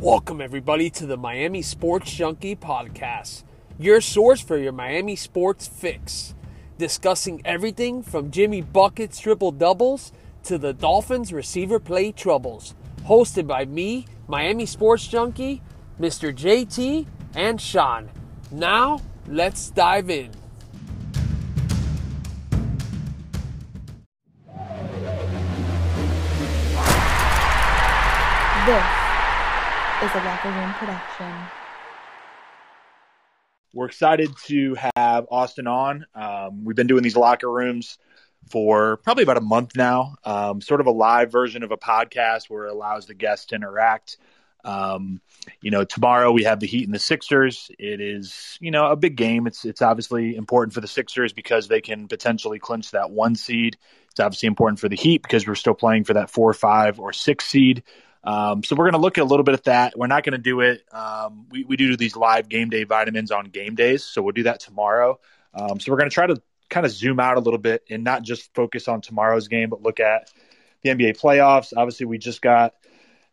Welcome, everybody, to the Miami Sports Junkie podcast, your source for your Miami sports fix. Discussing everything from Jimmy Bucket's triple doubles to the Dolphins receiver play troubles. Hosted by me, Miami Sports Junkie, Mr. JT, and Sean. Now, let's dive in. This is a Locker Room production. We're excited to have Austin on. Um, we've been doing these locker rooms for probably about a month now, um, sort of a live version of a podcast where it allows the guests to interact. Um, you know, tomorrow we have the Heat and the Sixers. It is, you know, a big game. It's it's obviously important for the Sixers because they can potentially clinch that one seed. It's obviously important for the Heat because we're still playing for that four, five, or six seed. Um, so we're going to look at a little bit at that. We're not going to do it. Um, we, we do these live game day vitamins on game days, so we'll do that tomorrow. Um, so we're going to try to kind of zoom out a little bit and not just focus on tomorrow's game, but look at the NBA playoffs. Obviously, we just got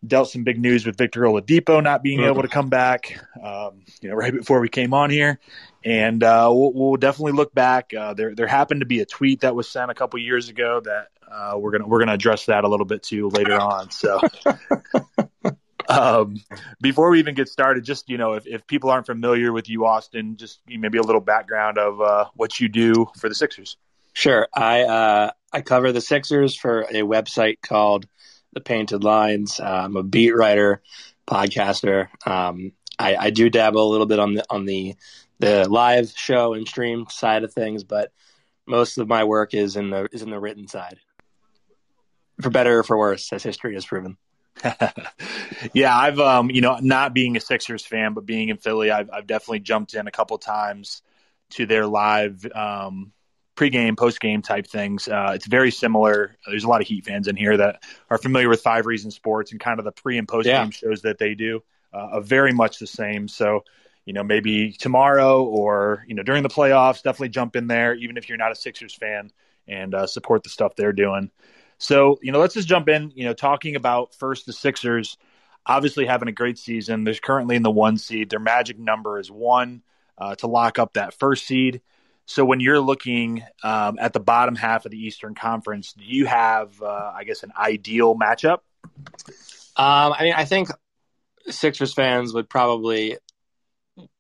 dealt some big news with Victor Oladipo not being able to come back, um, you know, right before we came on here, and uh, we'll, we'll, definitely look back. Uh, there, there happened to be a tweet that was sent a couple years ago that uh, we're gonna we're gonna address that a little bit too later on. So. Um, before we even get started, just you know, if, if people aren't familiar with you, Austin, just maybe a little background of uh, what you do for the Sixers. Sure, I uh, I cover the Sixers for a website called The Painted Lines. Uh, I'm a beat writer, podcaster. Um, I, I do dabble a little bit on the on the the live show and stream side of things, but most of my work is in the is in the written side for better or for worse, as history has proven. yeah, I've um, you know, not being a Sixers fan, but being in Philly, I've I've definitely jumped in a couple times to their live um, pregame, postgame type things. Uh, it's very similar. There's a lot of Heat fans in here that are familiar with Five Reasons Sports and kind of the pre and postgame yeah. shows that they do. Uh, very much the same. So, you know, maybe tomorrow or you know during the playoffs, definitely jump in there, even if you're not a Sixers fan, and uh, support the stuff they're doing. So, you know, let's just jump in, you know, talking about first the Sixers obviously having a great season. They're currently in the one seed. Their magic number is one uh, to lock up that first seed. So when you're looking um, at the bottom half of the Eastern Conference, do you have, uh, I guess, an ideal matchup? Um, I mean, I think Sixers fans would probably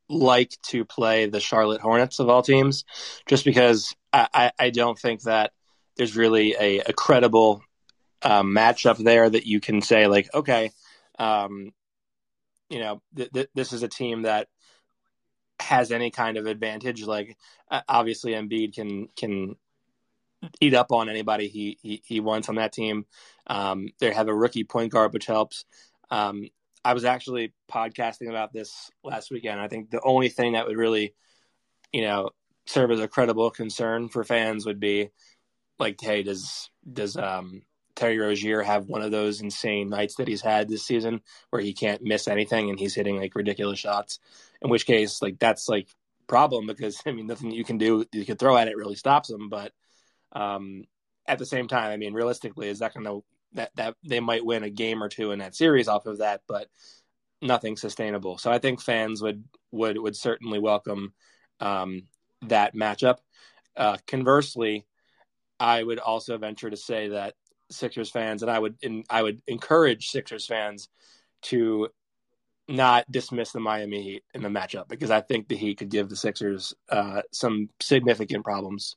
like to play the Charlotte Hornets of all teams, just because I, I, I don't think that there's really a, a credible um, matchup there that you can say like, okay, um, you know, th- th- this is a team that has any kind of advantage. Like, obviously, Embiid can can eat up on anybody he he, he wants on that team. Um, they have a rookie point guard, which helps. Um, I was actually podcasting about this last weekend. I think the only thing that would really, you know, serve as a credible concern for fans would be like, hey, does does um, Terry Rozier have one of those insane nights that he's had this season where he can't miss anything and he's hitting like ridiculous shots? In which case, like that's like problem because I mean nothing you can do you can throw at it really stops him. But um, at the same time, I mean realistically, is that going to that that they might win a game or two in that series off of that, but nothing sustainable. So I think fans would would would certainly welcome um, that matchup. Uh, conversely, I would also venture to say that Sixers fans, and I would in, I would encourage Sixers fans to not dismiss the Miami Heat in the matchup because I think the Heat could give the Sixers uh, some significant problems.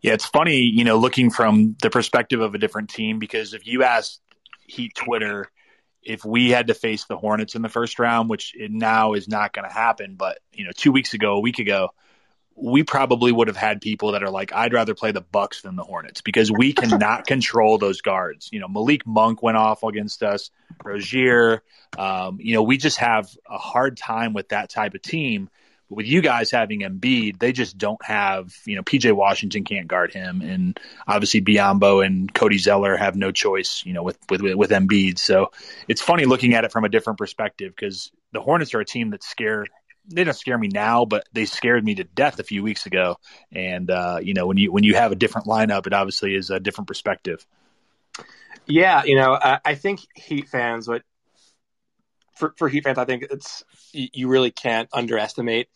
Yeah, it's funny, you know, looking from the perspective of a different team because if you ask Heat Twitter if we had to face the Hornets in the first round, which it now is not going to happen, but you know, two weeks ago, a week ago, we probably would have had people that are like, I'd rather play the Bucks than the Hornets because we cannot control those guards. You know, Malik Monk went off against us, Rozier. Um, you know, we just have a hard time with that type of team. But with you guys having Embiid, they just don't have, you know, PJ Washington can't guard him. And obviously Biyombo and Cody Zeller have no choice, you know, with, with, with Embiid. So it's funny looking at it from a different perspective because the Hornets are a team that scare they don't scare me now, but they scared me to death a few weeks ago. And uh, you know, when you when you have a different lineup, it obviously is a different perspective. Yeah, you know, I, I think Heat fans would for for Heat fans, I think it's you, really can't underestimate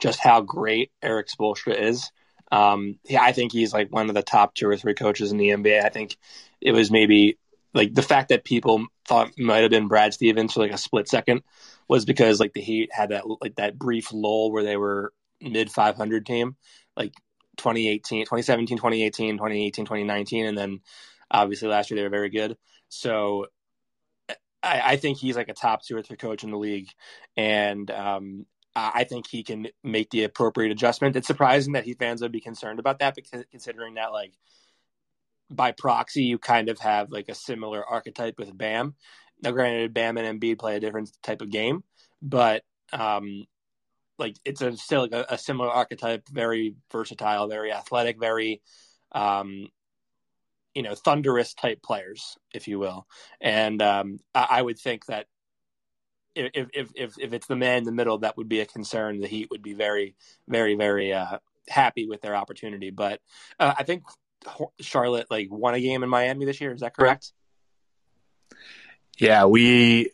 just how great Erik Spoelstra is. Um, yeah, I think he's like one of the top two or three coaches in the NBA. I think it was maybe like the fact that people thought might have been Brad Stevens for like a split second was because like the Heat had that like that brief lull where they were mid 500 team, like 2018, 2017, 2018, 2018, 2019, and then obviously last year they were very good. So I, I think he's like a top two or three coach in the league, and um, I think he can make the appropriate adjustment. It's surprising that Heat fans would be concerned about that, because considering that like by proxy you kind of have like a similar archetype with Bam. Now, granted, Bam and Embiid play a different type of game, but um, like it's a still like a, a, similar archetype, very versatile, very athletic, very um, you know thunderous type players, if you will. And um, I, I would think that if, if if if it's the man in the middle, that would be a concern. The Heat would be very, very, very uh, happy with their opportunity. But uh, I think Charlotte like won a game in Miami this year. Is that correct? Yeah, we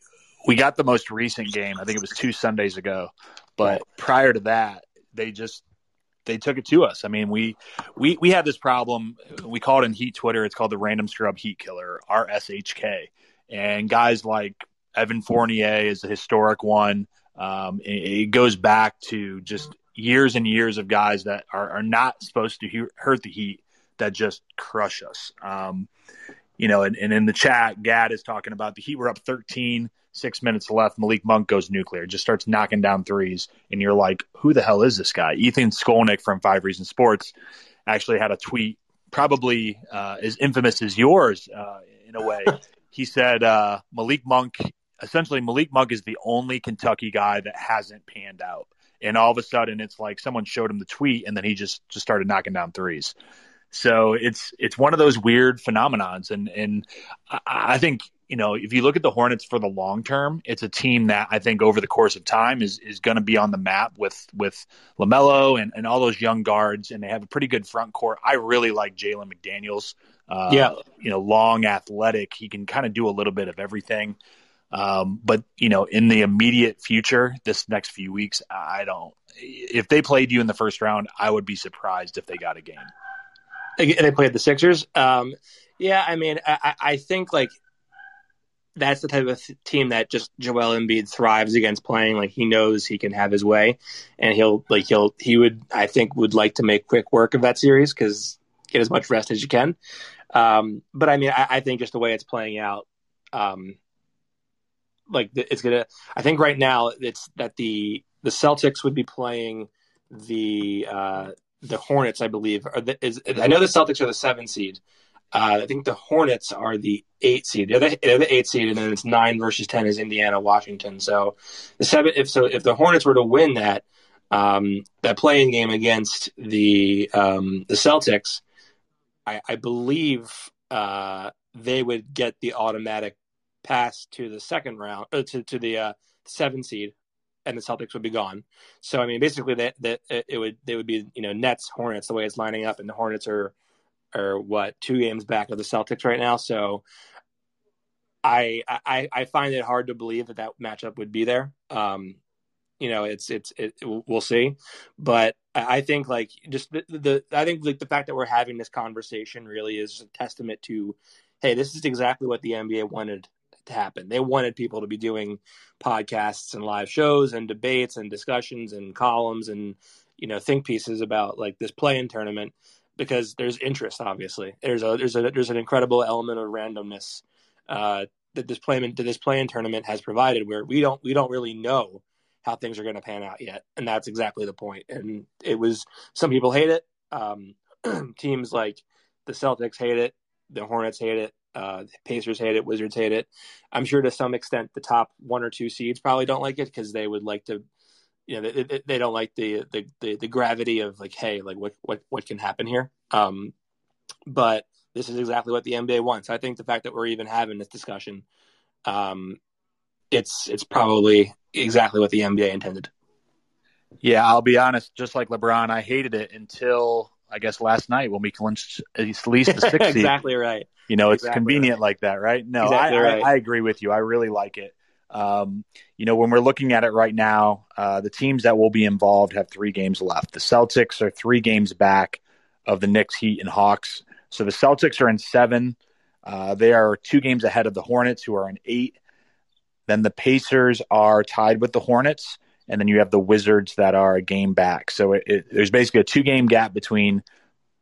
we got the most recent game. I think it was two Sundays ago. But prior to that, they just they took it to us. I mean, we we we had this problem. We call it in Heat Twitter. It's called the Random Scrub Heat Killer (RSHK), and guys like Evan Fournier is a historic one. Um, it, it, goes back to just years and years of guys that are, are not supposed to he- hurt the Heat that just crush us. Um, you know, and, and, in the chat, Gad is talking about the Heat were up 13, six minutes left. Malik Monk goes nuclear, just starts knocking down threes. And you're like, who the hell is this guy? Ethan Skolnick from Five Reasons Sports actually had a tweet, probably uh, as infamous as yours uh, in a way. he said, uh, Malik Monk essentially Malik Monk is the only Kentucky guy that hasn't panned out. And all of a sudden it's like someone showed him the tweet and then he just just started knocking down threes. So it's it's one of those weird phenomenons and and I, think you know, if you look at the Hornets for the long term, it's a team that I think over the course of time is is going to be on the map with with Lamelo and, and all those young guards, and they have a pretty good front court. I really like Jalen McDaniels. Uh, yeah, you know, long, athletic. He can kind of do a little bit of everything. Um, but you know, in the immediate future, this next few weeks, I don't. If they played you in the first round, I would be surprised if they got a game. They played the Sixers. Um, yeah, I mean, I, I think like that's the type of team that just Joel Embiid thrives against playing. Like he knows he can have his way, and he'll like he'll he would I think would like to make quick work of that series because get as much rest as you can. Um, but I mean, I, I, think just the way it's playing out, um, like it's gonna. I think right now it's that the the Celtics would be playing the uh, the Hornets, I believe. Or the, is, I know the Celtics are the seven seed. Uh, I think the Hornets are the eight seed. They're the, they're the eight seed, and then it's nine versus ten is Indiana, Washington. So the seven. If so, if the Hornets were to win that um, that play-in game against the um, the Celtics, I, I believe uh, they would get the automatic pass to the second round uh, to to the uh, seven seed, and the Celtics would be gone. So I mean, basically that that it would they would be you know Nets Hornets the way it's lining up, and the Hornets are are what two games back of the Celtics right now. So I I I find it hard to believe that that matchup would be there. Um, you know, it's it's it, we'll see, but I think like just the, the I think like the fact that we're having this conversation really is a testament to, hey, this is exactly what the NBA wanted to happen. They wanted people to be doing podcasts and live shows and debates and discussions and columns and you know think pieces about like this play-in tournament because there's interest. Obviously, there's a there's a there's an incredible element of randomness uh, that this play that this play-in tournament has provided, where we don't we don't really know how things are going to pan out yet, and that's exactly the point. And it was some people hate it. Um, teams like the Celtics hate it, the Hornets hate it, uh, Pacers hate it, Wizards hate it. I'm sure to some extent the top one or two seeds probably don't like it because they would like to, you know, they, they don't like the, the, the the gravity of like, hey, like what what what can happen here. Um, but this is exactly what the NBA wants. I think the fact that we're even having this discussion, um, it's it's probably exactly what the NBA intended. Yeah, I'll be honest. Just like LeBron, I hated it until I guess last night when we clinched at least the six exactly right. You know, it's exactly convenient right. like that, right? No, exactly I, right. I, I, agree with you. I really like it. Um, you know, when we're looking at it right now, uh, the teams that will be involved have three games left. The Celtics are three games back of the Knicks, Heat, and Hawks. So the Celtics are in seven. Uh, they are two games ahead of the Hornets, who are in eight. Then the Pacers are tied with the Hornets, and then you have the Wizards that are a game back. So it, it, there's basically a two game gap between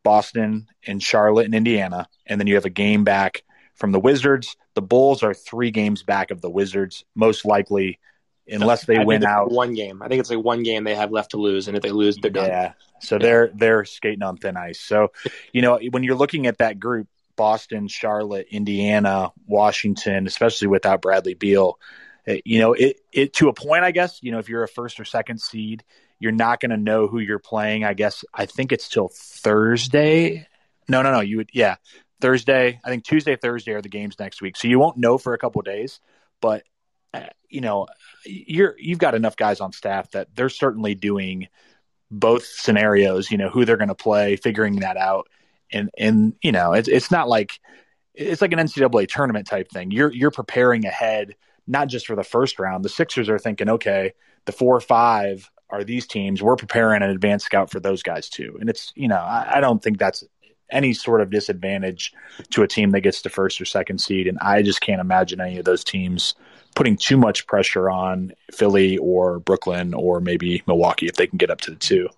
Boston and Charlotte and Indiana, and then you have a game back from the Wizards. The Bulls are three games back of the Wizards, most likely, unless they I win out. one game. I think it's like one game they have left to lose, and if they lose, they're done. Yeah. So they're they're skating on thin ice. So, you know, when you're looking at that group, Boston, Charlotte, Indiana, Washington, especially without Bradley Beal, you know, it it to a point, I guess, you know, if you're a first or second seed, you're not going to know who you're playing. I guess I think it's till Thursday. No, no, no. You would, yeah, Thursday. I think Tuesday, Thursday are the games next week. So you won't know for a couple days, but uh, you know, you're you've got enough guys on staff that they're certainly doing both scenarios. You know, who they're going to play, figuring that out, and and you know, it's it's not like it's like an NCAA tournament type thing. You're you're preparing ahead, not just for the first round. The Sixers are thinking, okay, the four or five are these teams. We're preparing an advanced scout for those guys too. And it's you know, I, I don't think that's any sort of disadvantage to a team that gets to first or second seed. And I just can't imagine any of those teams putting too much pressure on Philly or Brooklyn or maybe Milwaukee if they can get up to the two.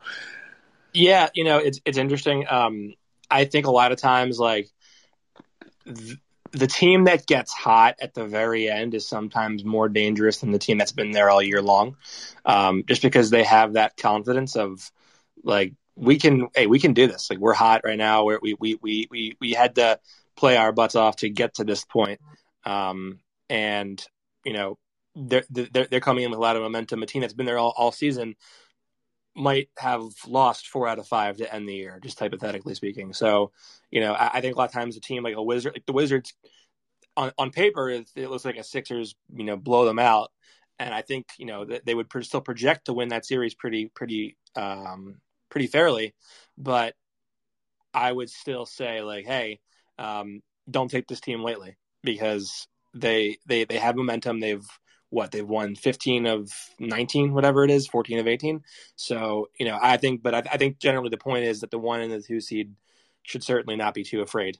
Yeah, you know, it's it's interesting. Um, I think a lot of times, like th- the team that gets hot at the very end is sometimes more dangerous than the team that's been there all year long, um, just because they have that confidence of like we can, hey, we can do this. Like we're hot right now. Where we we we we we had to play our butts off to get to this point, um, and you know they're they're they're coming in with a lot of momentum. A team that's been there all, all season might have lost four out of five to end the year, just hypothetically speaking. So, you know, I, I think a lot of times a team like a Wizard, like the Wizards, on on paper, it, it looks like a Sixers, you know, blow them out, and I think you know they would still project to win that series pretty pretty um, pretty fairly, but I would still say like, hey, um, don't take this team lightly because they they they have momentum. They've what they've won 15 of 19 whatever it is 14 of 18 so you know i think but I, I, think generally the point is that the one and the two seed should certainly not be too afraid.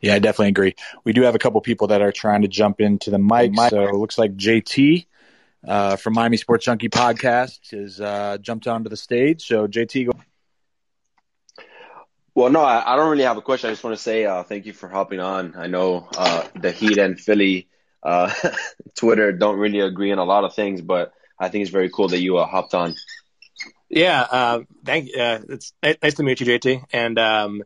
Yeah i definitely agree. We do have a couple people that are trying to jump into the mic so it looks like jt uh, from miami sports junkie podcast has uh, jumped onto the stage. So jt go. Well, no, I, I, don't really have a question. I just want to say uh, thank you for hopping on. I know uh, the Heat and Philly uh, Twitter don't really agree on a lot of things, but I think it's very cool that you uh, hopped on. Yeah, uh, thank. Uh, it's nice to meet you, JT. And um,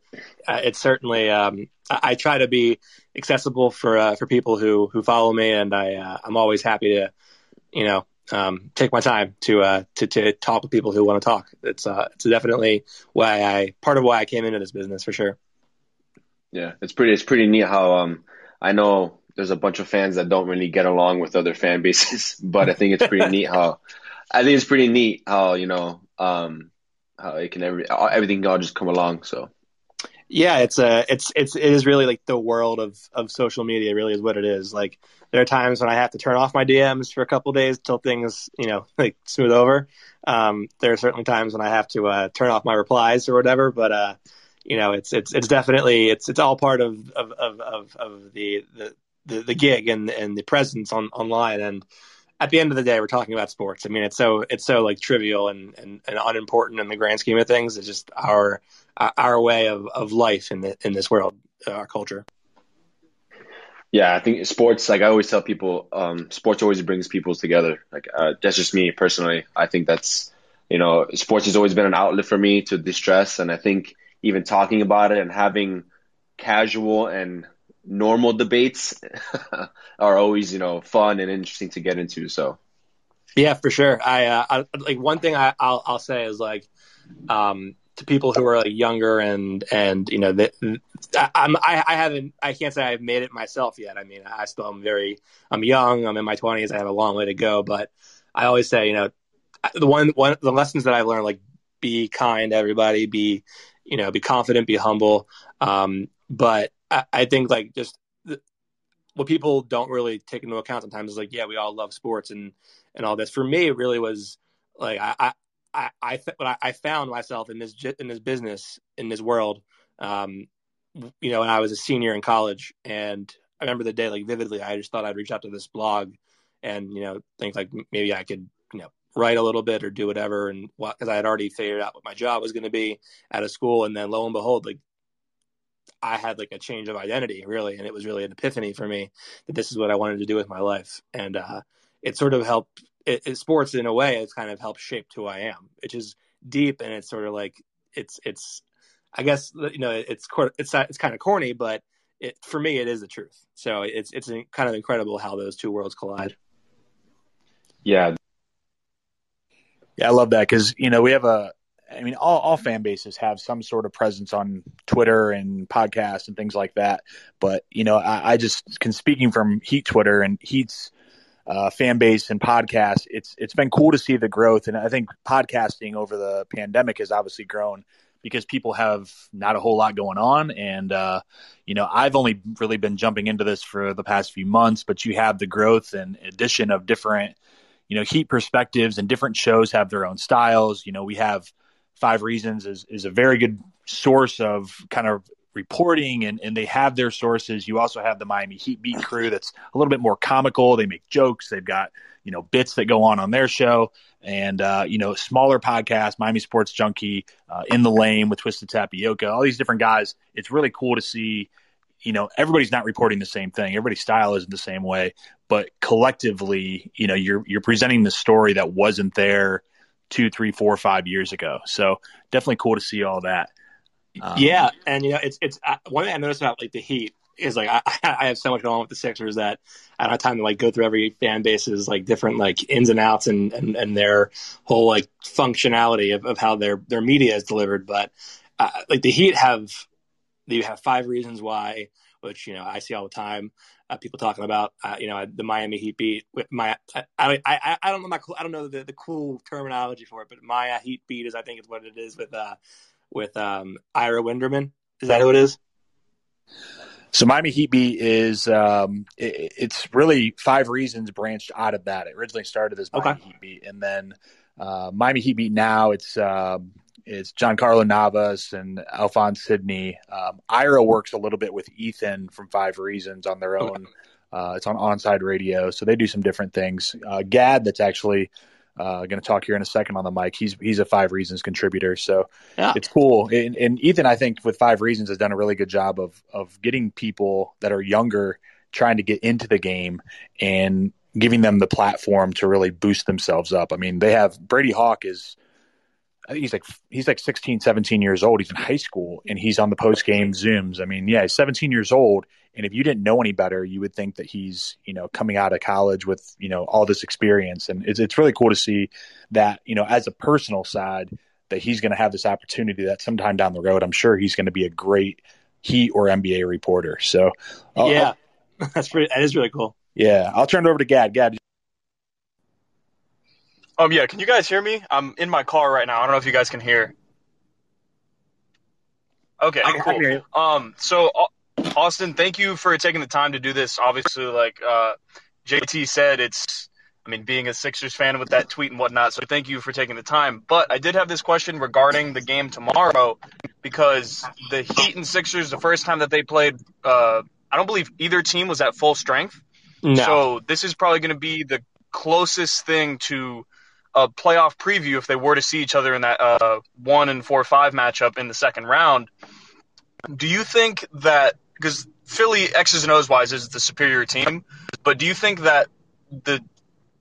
uh, it's certainly um, I, I, try to be accessible for uh, for people who who follow me, and I uh, I'm always happy to you know um, take my time to uh, to to talk with people who want to talk. It's uh, it's definitely why I part of why I came into this business for sure. Yeah, it's pretty it's pretty neat how um I know there's a bunch of fans that don't really get along with other fan bases, but I think it's pretty neat how I think it's pretty neat how you know um, how it can every everything can all just come along. So yeah, it's a it's it's it is really like the world of of social media. Really is what it is. Like there are times when I have to turn off my DMs for a couple days till things you know like smooth over. Um, there are certainly times when I have to uh, turn off my replies or whatever, but. Uh, you know, it's it's it's definitely it's it's all part of of of of, of the, the the, the gig and and the presence on online. And at the end of the day we're talking about sports. I mean it's so it's so like trivial and and, and unimportant in the grand scheme of things. It's just our our way of, of life in the in this world uh, our culture. Yeah i think sports like i always tell people um, sports always brings people together. Like uh, that's just me personally. I think that's you know sports has always been an outlet for me to distress and i think even talking about it and having casual and normal debates are always you know fun and interesting to get into. So yeah, for sure. I, uh, I like one thing I, will I'll say is like um, to people who are like younger and and you know that I'm I, I haven't I can't say I've made it myself yet. I mean I still am very I'm young. I'm in my 20s. I have a long way to go. But I always say you know the one one the lessons that I've learned like be kind to everybody. Be you know be confident. Be humble. Um, but I, I think like just what people don't really take into account sometimes is like, yeah, we all love sports and and all this. For me, it really was like I I I I, I found myself in this in this business in this world, um, you know, when I was a senior in college, and I remember the day like vividly. I just thought I'd reach out to this blog, and you know, think like maybe I could you know write a little bit or do whatever, and what because I had already figured out what my job was going to be at a school, and then lo and behold, like I had like a change of identity really, and it was really an epiphany for me that this is what I wanted to do with my life, and uh, it sort of helped. It, it, sports in a way, it's kind of helped shape who I am, which is deep, and it's sort of like it's it's. I guess you know it's it's it's kind of corny, but it, for me it is the truth. So it's it's kind of incredible how those two worlds collide. Yeah, yeah, I love that because you know we have a I mean, all, all fan bases have some sort of presence on Twitter and podcasts and things like that. But you know, I, I just can speaking from Heat Twitter and Heat's uh, fan base and podcast. It's it's been cool to see the growth, and I think podcasting over the pandemic has obviously grown because people have not a whole lot going on, and uh, you know, I've only really been jumping into this for the past few months, but you have the growth and addition of different you know heat perspectives and different shows have their own styles you know we have Five Reasons is, is a very good source of kind of reporting and, and they have their sources. You also have the Miami Heat beat crew that's a little bit more comical. They make jokes. They've got, you know, bits that go on on their show and, uh, you know, smaller podcast, Miami Sports Junkie, uh, In the Lane with Twisted Tapioca, all these different guys. It's really cool to see, you know, everybody's not reporting the same thing. Everybody's style isn't the same way, but collectively, you know, you're, you're presenting the story that wasn't there two, three, four, five years ago. So definitely cool to see all that. Um, yeah, and you know, it's it's one thing I noticed about like the Heat is like I, I have so much going on with the Sixers that I don't have time to like go through every fan base's like different like ins and outs and and, and their whole like functionality of, of how their their media is delivered. But uh, like the Heat have you have five reasons why, which you know I see all the time uh, people talking about, uh, you know, the Miami Heat beat. With my, I, I, I, I don't know, my, I don't know the, the cool terminology for it, but Maya Heat beat is, I think, is what it is with, uh, with um, Ira Winderman. Is that who it is? So Miami Heat beat is um, it, it's really five reasons branched out of that. It originally started as Miami okay. Heat beat, and then uh, Miami Heat beat now it's um, it's Giancarlo Navas and Alphonse Sidney. Um, Ira works a little bit with Ethan from Five Reasons on their own. Uh, it's on onside radio, so they do some different things. Uh, Gad, that's actually uh, going to talk here in a second on the mic. He's he's a Five Reasons contributor, so yeah. it's cool. And, and, Ethan, I think with Five Reasons has done a really good job of of getting people that are younger trying to get into the game and giving them the platform to really boost themselves up. I mean, they have Brady Hawk is he's like he's like 16, 17 years old. He's in high school and he's on the post game zooms. I mean, yeah, he's 17 years old. And if you didn't know any better, you would think that he's, you know, coming out of college with, you know, all this experience. And it's it's really cool to see that, you know, as a personal side, that he's going to have this opportunity that sometime down the road, I'm sure he's going to be a great Heat or NBA reporter. So, I'll, yeah, I'll, that's pretty. That is really cool. Yeah, I'll turn it over to Gad. Gad, um, yeah, can you guys hear me? I'm in my car right now. I don't know if you guys can hear. Okay, I, cool. Um, so Austin, thank you for taking the time to do this. Obviously, like uh, JT said, it's I mean, being a Sixers fan with that tweet and whatnot. So thank you for taking the time. But I did have this question regarding the game tomorrow because the Heat and Sixers, the first time that they played, uh, I don't believe either team was at full strength. No. So this is probably going to be the closest thing to a playoff preview if they were to see each other in that uh, one and four five matchup in the second round. Do you think that because Philly X's and O's wise is the superior team, but do you think that the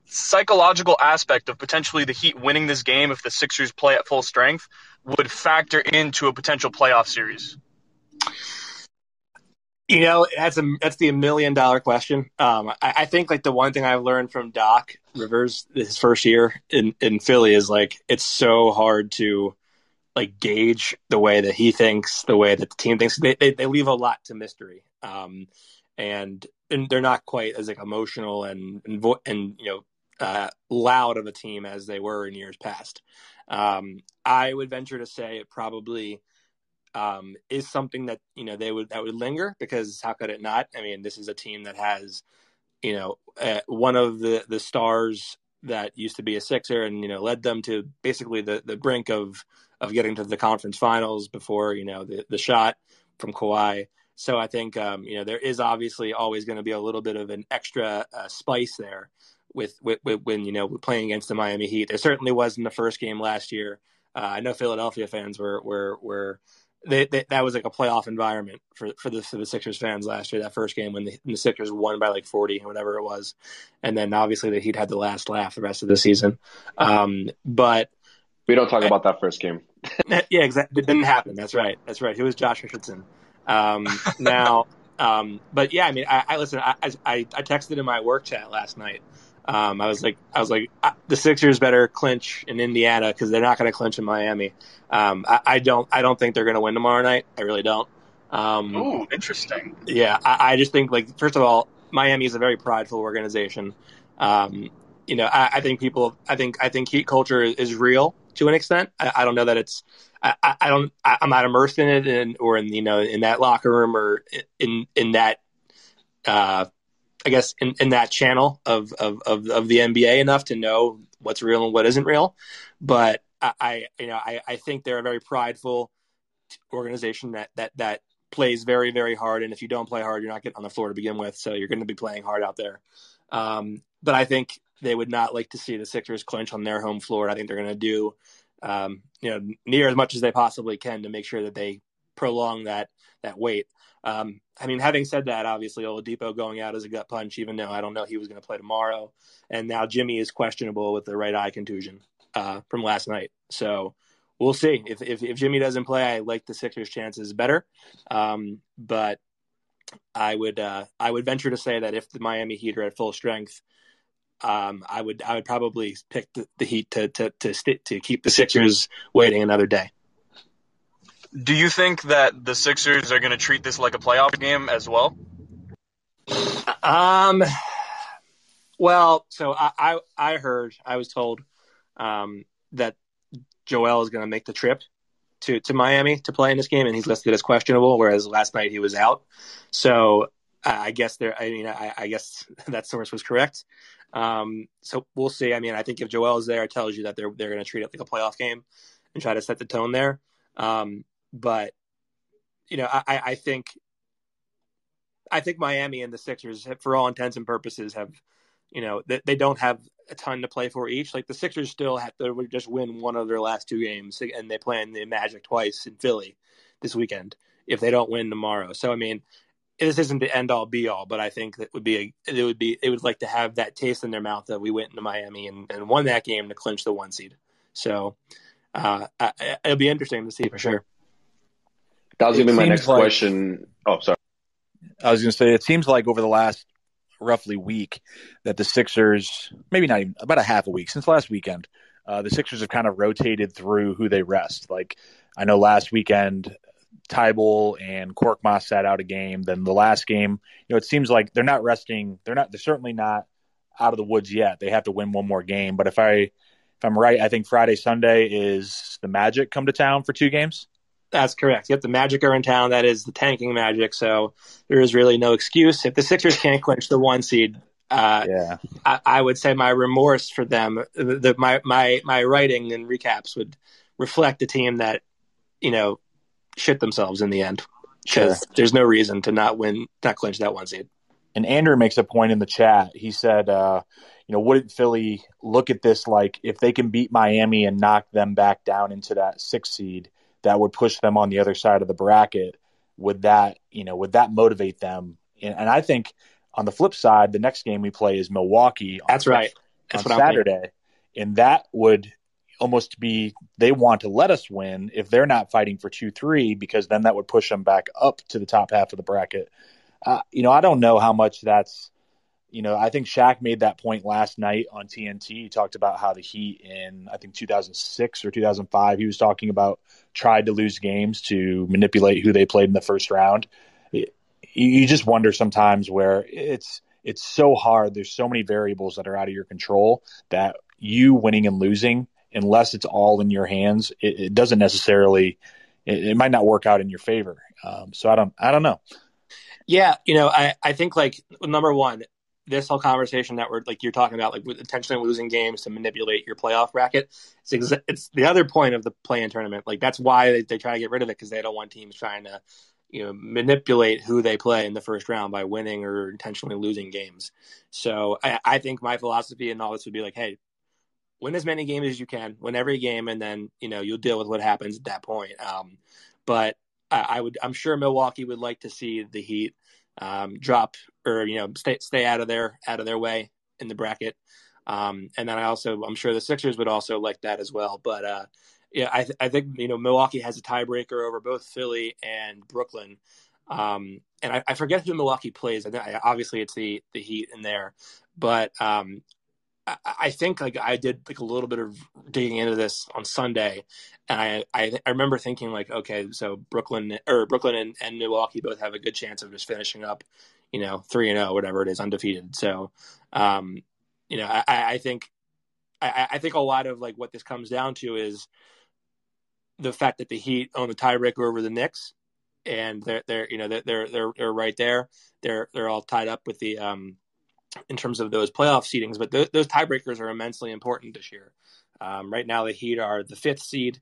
psychological aspect of potentially the Heat winning this game if the Sixers play at full strength would factor into a potential playoff series? You know, that's a that's the million dollar question. Um, I, I, think like the one thing I've learned from Doc Rivers his first year in in Philly is like it's so hard to like gauge the way that he thinks, the way that the team thinks. They they, they leave a lot to mystery, um, and and they're not quite as like emotional and and, vo- and you know uh, loud of a team as they were in years past. Um, I would venture to say it probably um, is something that you know they would that would linger because how could it not? I mean, this is a team that has you know uh, one of the the stars that used to be a Sixer and you know led them to basically the the brink of of getting to the conference finals before you know the the shot from Kawhi. So I think um, you know there is obviously always going to be a little bit of an extra uh, spice there with, with, with, when you know playing against the Miami Heat. There certainly was in the first game last year. Uh, I know Philadelphia fans were were were they, they, that was like a playoff environment for for the for the Sixers fans last year. That first game when the, when the Sixers won by like forty, whatever it was, and then obviously the Heat had the last laugh the rest of the season. Um, but we don't talk I, about that first game. yeah, exactly. It didn't happen. That's right. That's right. Who was Josh Richardson? Um, now, um, but yeah, I mean, I, I listen. I, I I texted in my work chat last night um, I was like, I was like, uh, the Sixers better clinch in Indiana because they're not going to clinch in Miami. Um, I, I, don't, I don't think they're going to win tomorrow night. I really don't. Um, Ooh, interesting. Yeah, I, I, just think like first of all, Miami is a very prideful organization. Um, you know, I, I, think people, I think, I think heat culture is, is real to an extent. I, I, don't know that it's, I, I don't, I, am not immersed in it, in, or in you know, in that locker room or in in that uh, I guess, in, in that channel of, of, of, of, the NBA enough to know what's real and what isn't real. But I, I you know, I, I think they're a very prideful organization that, that, that plays very, very hard. And if you don't play hard, you're not getting on the floor to begin with. So you're going to be playing hard out there. Um, but I think they would not like to see the Sixers clinch on their home floor. I think they're going to do, um, you know, near as much as they possibly can to make sure that they prolong that, that wait. Um, I mean, having said that, obviously Oladipo going out as a gut punch, even though I don't know he was going to play tomorrow, and now Jimmy is questionable with the right eye contusion uh, from last night. So we'll see if, if, if Jimmy doesn't play. I like the Sixers' chances better, um, but I would uh, I would venture to say that if the Miami Heat are at full strength, um, I would I would probably pick the, the Heat to to to, st- to keep the Sixers waiting another day. Do you think that the Sixers are going to treat this like a playoff game as well? Um. Well, so I I, I heard I was told um, that Joel is going to make the trip to to Miami to play in this game, and he's listed as questionable. Whereas last night he was out. So I guess there. I mean, I, I guess that source was correct. Um, so we'll see. I mean, I think if Joel is there, it tells you that they're they're going to treat it like a playoff game and try to set the tone there. Um, but you know, I, I think I think Miami and the Sixers, for all intents and purposes, have you know they, they don't have a ton to play for each. Like the Sixers still have to just win one of their last two games, and they play in the Magic twice in Philly this weekend if they don't win tomorrow. So I mean, this isn't the end all be all, but I think that would be a, it would be it would like to have that taste in their mouth that we went into Miami and, and won that game to clinch the one seed. So uh, I, it'll be interesting to see for sure. That was going to be my next like, question. Oh, sorry. I was going to say, it seems like over the last roughly week that the Sixers, maybe not even about a half a week since last weekend, uh, the Sixers have kind of rotated through who they rest. Like I know last weekend, Thybulle and Korkmaz sat out a game. Then the last game, you know, it seems like they're not resting. They're not. They're certainly not out of the woods yet. They have to win one more game. But if I if I'm right, I think Friday Sunday is the Magic come to town for two games. That's correct. Yep, the Magic are in town. That is the tanking Magic. So there is really no excuse if the Sixers can't clinch the one seed. Uh, yeah, I, I, would say my remorse for them, the, the, my my my writing and recaps would reflect a team that you know shit themselves in the end because sure. there's no reason to not win, not clinch that one seed. And Andrew makes a point in the chat. He said, uh, you know, wouldn't Philly look at this like if they can beat Miami and knock them back down into that six seed? That would push them on the other side of the bracket would that you know would that motivate them? And, and i think on the flip side the next game we play is milwaukee that's right. that's on saturday. And that would almost be they want to let us win if they're not fighting for 2-3 because then that would push them back up to the top half of the bracket. Uh, you know i don't know how much that's you know, I think Shaq made that point last night on TNT. He talked about how the Heat in I think 2006 or 2005, he was talking about tried to lose games to manipulate who they played in the first round. It, you just wonder sometimes where it's it's so hard. There's so many variables that are out of your control that you winning and losing, unless it's all in your hands, it, it doesn't necessarily it, it might not work out in your favor. Um, so I don't I don't know. Yeah, you know, I, I think like number one, this whole conversation that we're like you're talking about, like with intentionally losing games to manipulate your playoff bracket. It's exa- it's the other point of the play-in tournament. Like that's why they, they try to get rid of it because they don't want teams trying to, you know, manipulate who they play in the first round by winning or intentionally losing games. So I, I think my philosophy in all this would be like, hey, win as many games as you can, win every game, and then you know you'll deal with what happens at that point. Um, but I, I would, I'm sure Milwaukee would like to see the Heat um, drop or you know stay stay out of their out of their way in the bracket. Um, and then I also I'm sure the Sixers would also like that as well. But uh, yeah, I th- I think you know Milwaukee has a tiebreaker over both Philly and Brooklyn. Um, and I, I, forget who Milwaukee plays. I, obviously it's the the Heat in there, but um, I, think like I did like a little bit of digging into this on Sunday, and I I, I remember thinking like okay, so Brooklyn or Brooklyn and, and Milwaukee both have a good chance of just finishing up, you know, three and zero, whatever it is, undefeated. So, um, you know, I, I think I, I think a lot of like what this comes down to is the fact that the Heat own the tiebreaker over the Knicks, and they're they're you know they're they're they're right there. They're they're all tied up with the um in terms of those playoff seedings, but th- those tiebreakers are immensely important this year. Um, right now, the Heat are the fifth seed,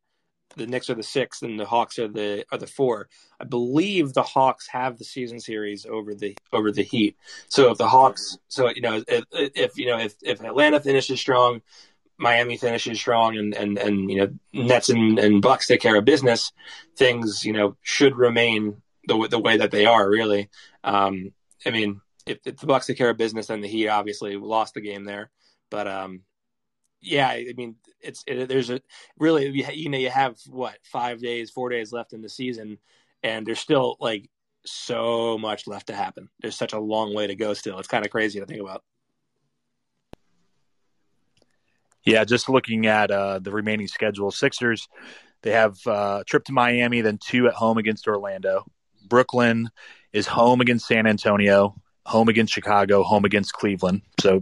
the Knicks are the sixth, and the Hawks are the are the four. I believe the Hawks have the season series over the over the Heat. So if the Hawks, so you know, if, if you know if if Atlanta finishes strong, Miami finishes strong, and and and you know Nets and, and Bucks take care of business, things you know should remain the the way that they are. Really, um, I mean, if, if the Bucks take care of business, then the Heat obviously lost the game there. But um, yeah, I mean, it's it, there's a really you know you have what five days, four days left in the season, and there's still like so much left to happen. There's such a long way to go still. It's kind of crazy to think about. Yeah, just looking at uh, the remaining schedule, Sixers they have uh, a trip to Miami, then two at home against Orlando. Brooklyn is home against San Antonio, home against Chicago, home against Cleveland. So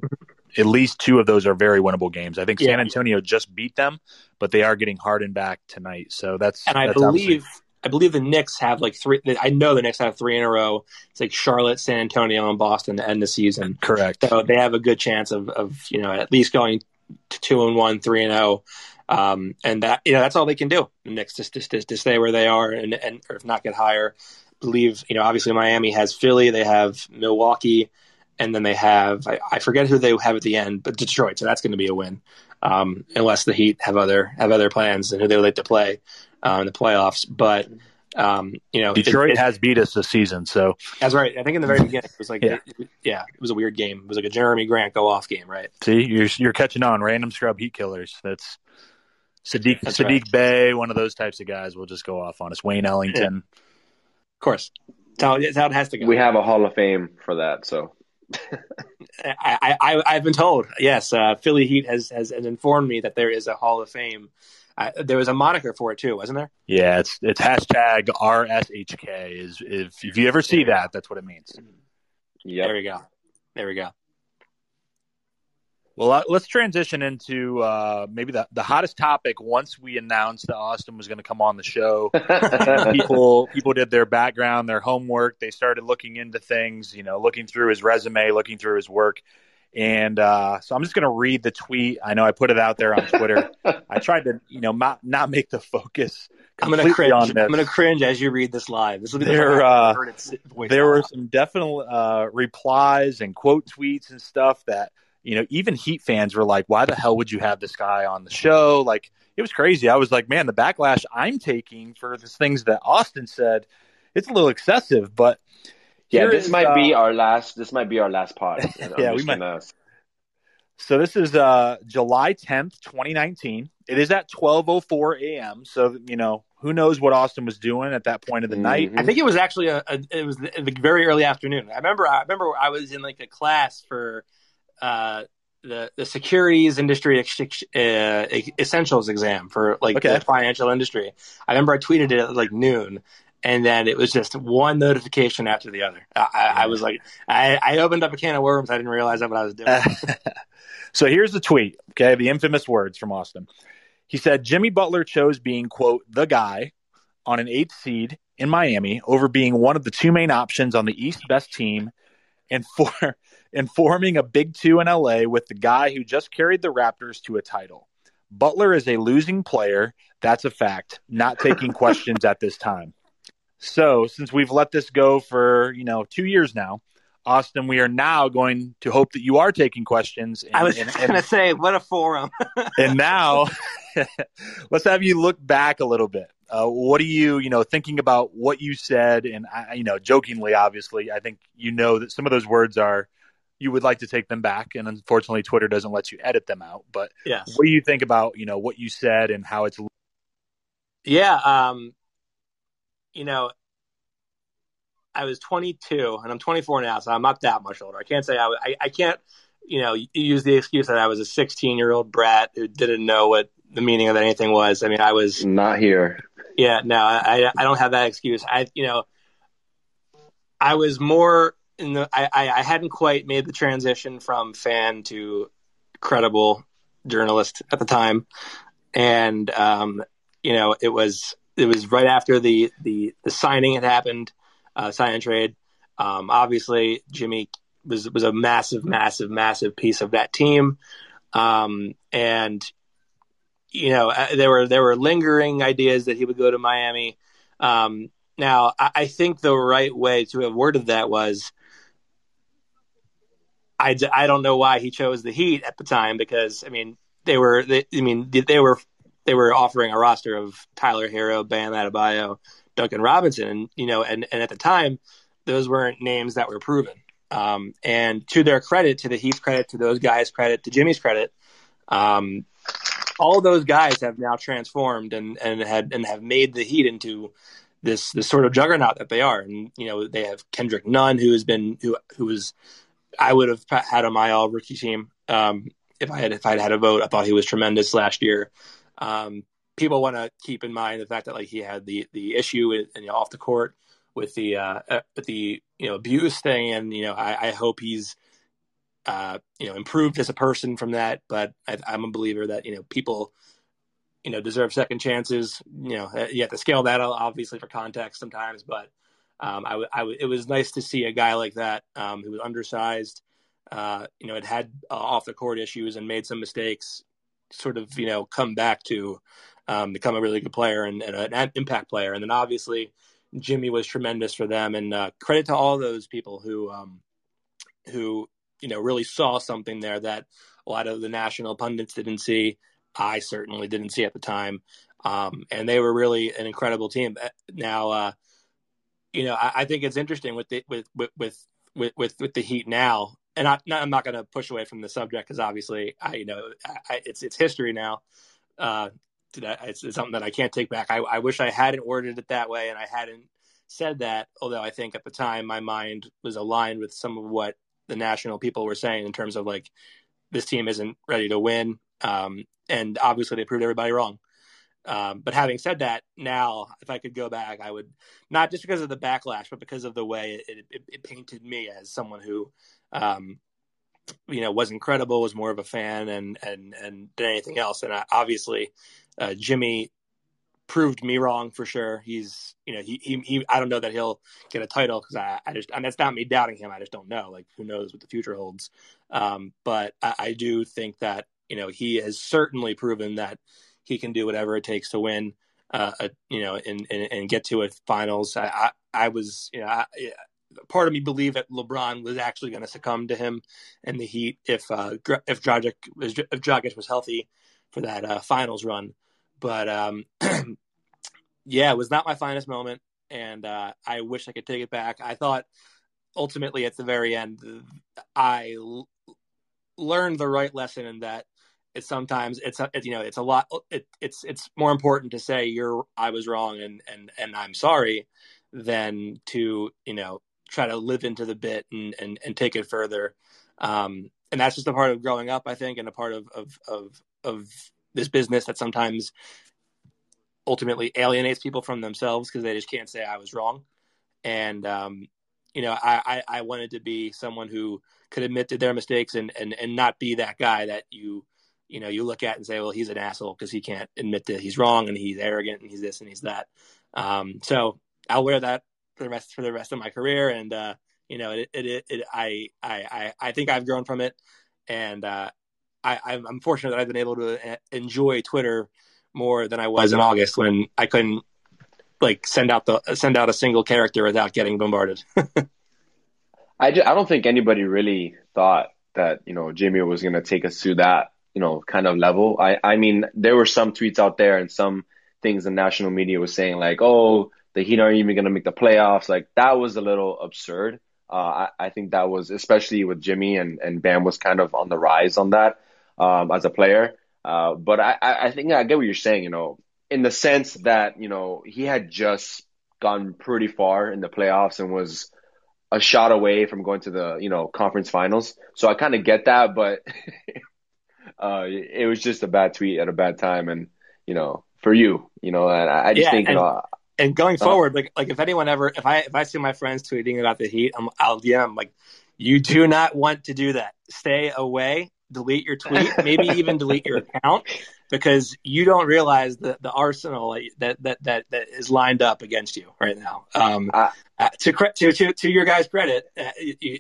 at least two of those are very winnable games. I think yeah. San Antonio just beat them, but they are getting Harden back tonight. So that's and I that's believe I believe the Knicks have like three. I know the Knicks have three in a row. It's like Charlotte, San Antonio, and Boston to end the season. Correct. So they have a good chance of of you know at least going to two and one, three and zero. Oh. Um, and that you know that's all they can do. The Knicks just just, just to stay where they are and and or if not get higher. Believe you know obviously Miami has Philly, they have Milwaukee, and then they have I, I, forget who they have at the end, but Detroit. So that's going to be a win, um, unless the Heat have other have other plans and who they would like to play uh, in the playoffs. But um, you know, Detroit it, it, has beat us this season, so that's right. I think in the very beginning it was like, yeah. It, yeah, it was a weird game. It was like a Jerami Grant go off game, right? See, you're you're catching on. Random scrub Heat killers. That's Saddiq that's Saddiq right. Bey, one of those types of guys will just go off on us. Wayne Ellington, yeah. Of course. That's how, that's how it has to go. We have a Hall of Fame for that, so I, I, I've been told, yes, uh, Philly Heat has, has, has informed me that there is a Hall of Fame. Uh, there was a moniker for it too, wasn't there? Yeah, it's it's hashtag RSHK. Is if if you ever see that, that's what it means. Yeah, there we go. There we go. Well, uh, let's transition into uh, maybe the, the hottest topic. Once we announced that Austin was going to come on the show, people people did their background, their homework. They started looking into things, you know, looking through his resume, looking through his work. And uh, so I'm just going to read the tweet. I know I put it out there on Twitter. I tried to, you know, not, not make the focus. I'm going to cringe. I'm going to cringe as you read this live. This will be the there. Uh, there were some definite uh, replies and quote tweets and stuff that you know, even Heat fans were like, why the hell would you have this guy on the show? Like, it was crazy. I was like, man, the backlash I'm taking for the things that Austin said, it's a little excessive, but yeah, this is, might uh, be our last, this might be our last pod. yeah, we might. Gonna... So this is uh, July 10th, 2019. It is at 12:04 a.m. So you know, who knows what Austin was doing at that point of the mm-hmm. night? I think it was actually a, a it was the, the very early afternoon. I remember I remember I was in like a class for uh, the the securities industry uh, essentials exam for like okay. the financial industry. I remember I tweeted it at like noon, and then it was just one notification after the other. I, yeah. I was like, I, I, opened up a can of worms. I didn't realize that what I was doing. so here's the tweet. Okay, the infamous words from Austin. He said Jimmy Butler chose being quote the guy on an eighth seed in Miami over being one of the two main options on the East best team and for and forming a big two in LA with the guy who just carried the Raptors to a title. Butler is a losing player. That's a fact. Not taking questions at this time. So, since we've let this go for, you know, two years now, Austin, we are now going to hope that you are taking questions. And, I was going to say, what a forum. and now, let's have you look back a little bit. Uh, what are you, you know, thinking about what you said? And, I, you know, jokingly, obviously, I think you know that some of those words are, you would like to take them back. And unfortunately, Twitter doesn't let you edit them out. But yes. what do you think about, you know, what you said and how it's. Yeah. Um, you know, I was 22 and I'm 24 now, so I'm not that much older. I can't say I, I, I can't, you know, use the excuse that I was a 16 year old brat who didn't know what the meaning of anything was. I mean, I was not here. Yeah, no, I, I don't have that excuse. I, you know, I was more in the, I, I hadn't quite made the transition from fan to credible journalist at the time. And, um, you know, it was, it was right after the, the, the signing had happened uh, sign and trade. Um, obviously, Jimmy was was a massive, massive, massive piece of that team, um, and you know uh, there were there were lingering ideas that he would go to Miami. Um, now, I, I, think the right way to have worded that was. I, I don't know why he chose the Heat at the time because I mean they were they, I mean they were they were offering a roster of Tyler Herro, Bam Adebayo, Duncan Robinson, and you know, and and at the time, those weren't names that were proven. Um, and to their credit, to the Heat's credit, to those guys' credit, to Jimmy's credit, um, all those guys have now transformed and and had and have made the Heat into this this sort of juggernaut that they are. And you know, they have Kendrick Nunn, who has been who who was I would have had on my all rookie team um, if I had if I'd had a vote. I thought he was tremendous last year. Um, people want to keep in mind the fact that like he had the the issue with, know, off the court with the uh, uh, the you know abuse thing, and you know I, I hope he's uh, you know improved as a person from that. But I, am a believer that you know people you know deserve second chances. You know uh, you have to scale that obviously for context sometimes, but um, I, I it was nice to see a guy like that um, who was undersized. Uh, you know, had had uh, off the court issues and made some mistakes, sort of you know come back to um, become a really good player and, and, an impact player. And then obviously Jimmy was tremendous for them. And uh, credit to all those people who um, who you know really saw something there that a lot of the national pundits didn't see. I certainly didn't see at the time. Um, and they were really an incredible team. Uh, now, uh, you know, I, I, think it's interesting with the with with with with, with the Heat now. And I, am not going to push away from the subject because obviously, I you know, I, it's it's history now. Uh, it's, it's, something that I can't take back. I, I wish I hadn't worded it that way and I hadn't said that. Although I think at the time my mind was aligned with some of what the national people were saying in terms of like this team isn't ready to win. Um, and obviously they proved everybody wrong. Um, but having said that, now if I could go back, I would not just because of the backlash, but because of the way it, it, it painted me as someone who, um, you know, was incredible, was more of a fan, and and and than anything else. And I, obviously, uh, Jimmy proved me wrong for sure. He's, you know, he, he, he I don't know that he'll get a title because I, I just, and that's not me doubting him. I just don't know. Like, who knows what the future holds. Um, but I, I do think that, you know, he has certainly proven that he can do whatever it takes to win, uh, a, you know, and, and, and, get to a finals. I, I, I was, you know, I, part of me believed that LeBron was actually going to succumb to him in the Heat if, uh, if Dragic, if Dragic was healthy for that uh, finals run. But um, yeah, it was not my finest moment, and uh, I wish I could take it back. I thought ultimately at the very end, I l- learned the right lesson in that it's sometimes it's a, you know it's a lot it, it's it's more important to say you're I was wrong and and and I'm sorry than to you know try to live into the bit and and, and take it further. Um, and that's just a part of growing up, I think, and a part of of of, of this business that sometimes ultimately alienates people from themselves because they just can't say I was wrong. And um, you know, I, I, I wanted to be someone who could admit to their mistakes and, and, and not be that guy that you you know you look at and say, well, he's an asshole because he can't admit that he's wrong and he's arrogant and he's this and he's that. Um, so I'll wear that for the rest for the rest of my career, and uh, you know, it, it, it, it I, I, I think I've grown from it, and uh, I, I'm fortunate that I've been able to uh, enjoy Twitter more than I was in August when I couldn't like send out the send out a single character without getting bombarded. I, just, I don't think anybody really thought that you know Jimmy was going to take us to that you know kind of level. I I mean there were some tweets out there and some things the national media was saying like oh the Heat aren't even going to make the playoffs. Like that was a little absurd. Uh, I, I think that was especially with Jimmy and and Bam was kind of on the rise on that um, as a player. Uh, but I, I think I get what you're saying. You know, in the sense that you know he had just gone pretty far in the playoffs and was a shot away from going to the you know conference finals. So I kind of get that, but uh, it was just a bad tweet at a bad time, and you know for you, you know, and I, I just yeah, think and, you know. And going uh, forward, like like if anyone ever, if I if I see my friends tweeting about the Heat, I'm, I'll DM like, you do not want to do that. Stay away. Delete your tweet. Maybe even delete your account because you don't realize the, the arsenal that, that, that, that is lined up against you right now. Um, uh, to, to, to, to your guys' credit, uh, you,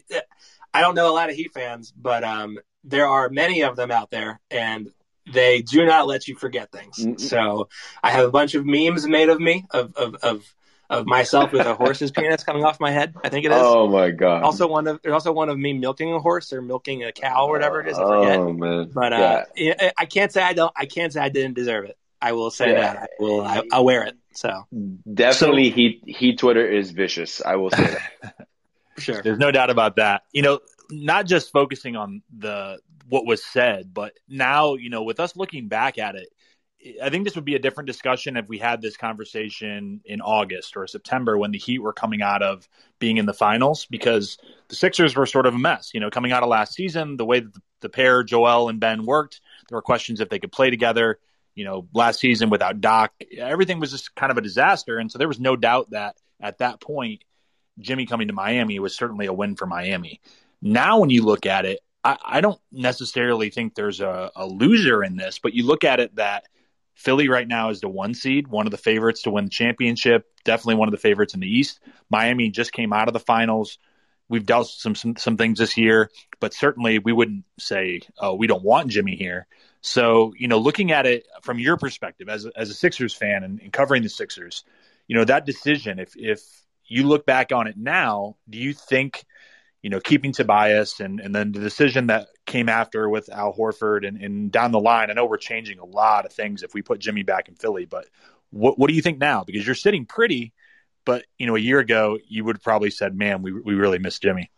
I don't know a lot of Heat fans, but um, there are many of them out there, and they do not let you forget things. Mm-hmm. So I have a bunch of memes made of me of, of, of of myself with a horse's penis coming off my head. I think it is. Oh my god! Also one of there's also one of me milking a horse or milking a cow or whatever it is. I forget. Oh man! But uh, yeah. I can't say I don't. I can't say I didn't deserve it. I will say yeah. that. I will. I, will wear it. So definitely, so, he he Twitter is vicious. I will say that. sure. There's no doubt about that. You know, not just focusing on the what was said, but now you know, with us looking back at it, I think this would be a different discussion if we had this conversation in August or September when the Heat were coming out of being in the finals because the Sixers were sort of a mess. You know, coming out of last season, the way that the, the pair, Joel and Ben, worked, there were questions if they could play together. You know, last season without Doc, everything was just kind of a disaster. And so there was no doubt that at that point, Jimmy coming to Miami was certainly a win for Miami. Now, when you look at it, I, I don't necessarily think there's a, a loser in this, but you look at it that – Philly right now is the one seed, one of the favorites to win the championship, definitely one of the favorites in the East. Miami just came out of the finals. We've dealt some some, some things this year, but certainly we wouldn't say, "Oh, we don't want Jimmy here." So, you know, looking at it from your perspective as a, as a Sixers fan and, and covering the Sixers, you know, that decision, if if you look back on it now, do you think you know, keeping Tobias and, and then the decision that came after with Al Horford and, and down the line. I know we're changing a lot of things if we put Jimmy back in Philly, but what what do you think now? Because you're sitting pretty, but you know, a year ago you would have probably said, Man, we we really miss Jimmy.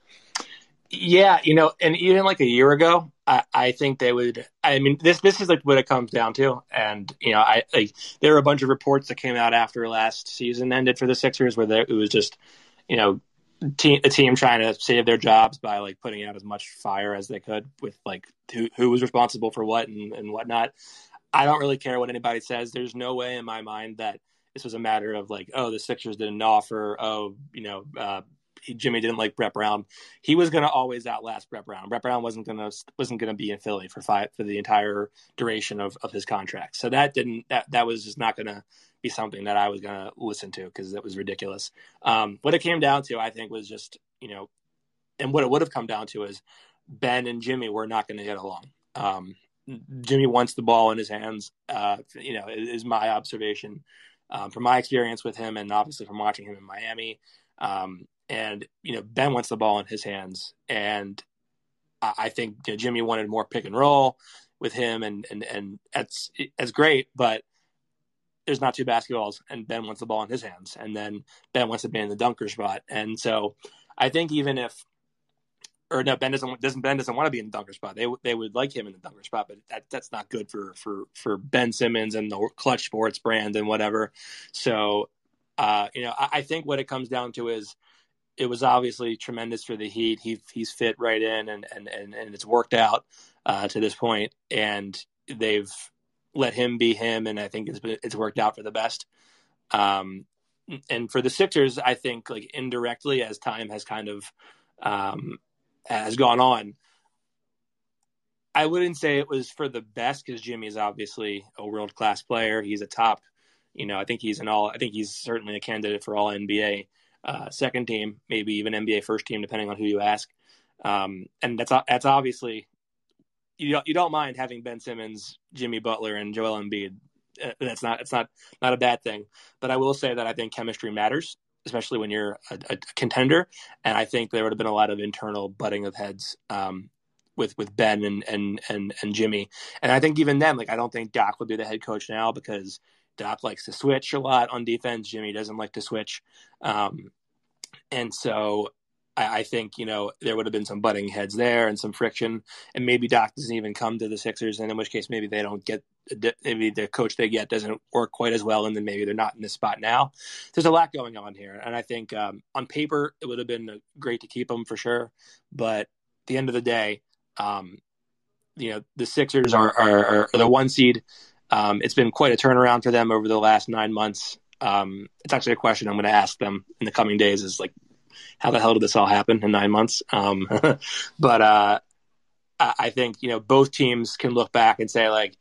Yeah, you know, and even like a year ago, I, I think they would. I mean, this this is like what it comes down to, and you know, I there were a bunch of reports that came out after last season ended for the Sixers where there, it was just, you know, a team trying to save their jobs by like putting out as much fire as they could with like who, who was responsible for what and, and whatnot. I don't really care what anybody says. There's no way in my mind that this was a matter of like, oh, the Sixers didn't offer. Oh, you know, uh, he, Jimmy didn't like Brett Brown. He was going to always outlast Brett Brown. Brett Brown wasn't going to wasn't going to be in Philly for five for the entire duration of, of his contract. So that didn't that that was just not going to be something that I was going to listen to because it was ridiculous. Um, what it came down to, I think, was just you know, and what it would have come down to is Ben and Jimmy were not going to get along. Um, Jimmy wants the ball in his hands. Uh, you know, is my observation um, from my experience with him, and obviously from watching him in Miami. Um, and you know, Ben wants the ball in his hands, and I, I think you know, Jimmy wanted more pick and roll with him, and and and that's that's great, but there's not two basketballs and Ben wants the ball in his hands and then Ben wants to be in the dunker spot. And so I think even if or no, Ben doesn't doesn't Ben doesn't want to be in the dunker spot. They they would like him in the dunker spot, but that that's not good for for for Ben Simmons and the Clutch Sports brand and whatever. So, uh, you know, I, I think what it comes down to is it was obviously tremendous for the Heat. He he's fit right in and and and, and it's worked out uh, to this point, and they've let him be him, and I think it's it's worked out for the best. Um, and for the Sixers, I think like indirectly as time has kind of um, has gone on, I wouldn't say it was for the best because Jimmy is obviously a world class player. He's a top You know, I think he's an all. I think he's certainly a candidate for all NBA uh, second team, maybe even NBA first team, depending on who you ask. Um, and that's that's obviously you don't, you don't mind having Ben Simmons, Jimmy Butler, and Joel Embiid. Uh, that's not it's not not a bad thing. But I will say that I think chemistry matters, especially when you're a, a contender. And I think there would have been a lot of internal butting of heads um, with with Ben and and and and Jimmy. And I think even then, like I don't think Doc would be the head coach now because Doc likes to switch a lot on defense. Jimmy doesn't like to switch. Um, and so I, I, think, you know, there would have been some butting heads there and some friction. And maybe Doc doesn't even come to the Sixers, and in which case maybe they don't get, maybe the coach they get doesn't work quite as well, and then maybe they're not in this spot now. There's a lot going on here. And I think um, on paper, it would have been great to keep them for sure. But at the end of the day, um, you know, the Sixers are, are, are the one seed. Um, it's been quite a turnaround for them over the last nine months. Um, it's actually a question I'm going to ask them in the coming days. Is like, how the hell did this all happen in nine months? Um, but uh, I think you know both teams can look back and say like,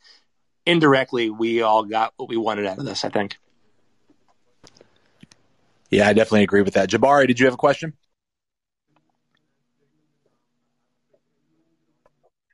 indirectly, we all got what we wanted out of this. I think. Yeah, I definitely agree with that. Jabari, did you have a question?